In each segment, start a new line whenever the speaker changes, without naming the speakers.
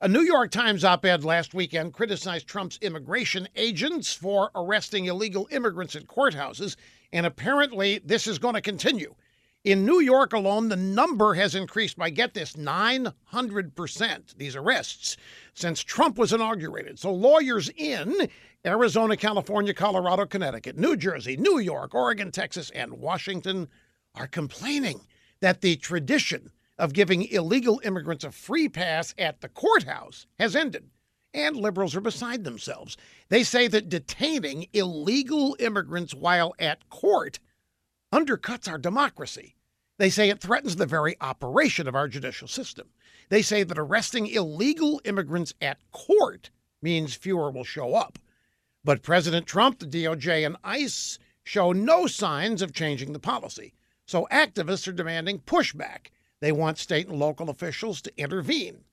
A New York Times op ed last weekend criticized Trump's immigration agents for arresting illegal immigrants at courthouses, and apparently this is going to continue. In New York alone, the number has increased by, get this, 900%, these arrests, since Trump was inaugurated. So lawyers in Arizona, California, Colorado, Connecticut, New Jersey, New York, Oregon, Texas, and Washington are complaining that the tradition of giving illegal immigrants a free pass at the courthouse has ended. And liberals are beside themselves. They say that detaining illegal immigrants while at court undercuts our democracy. They say it threatens the very operation of our judicial system. They say that arresting illegal immigrants at court means fewer will show up. But President Trump, the DOJ, and ICE show no signs of changing the policy. So activists are demanding pushback they want state and local officials to intervene.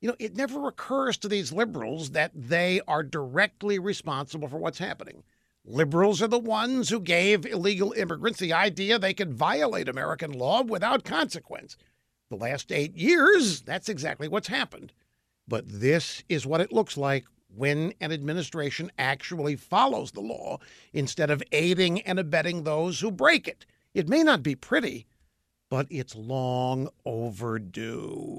You know, it never occurs to these liberals that they are directly responsible for what's happening. Liberals are the ones who gave illegal immigrants the idea they could violate American law without consequence. The last eight years, that's exactly what's happened. But this is what it looks like when an administration actually follows the law instead of aiding and abetting those who break it. It may not be pretty, but it's long overdue.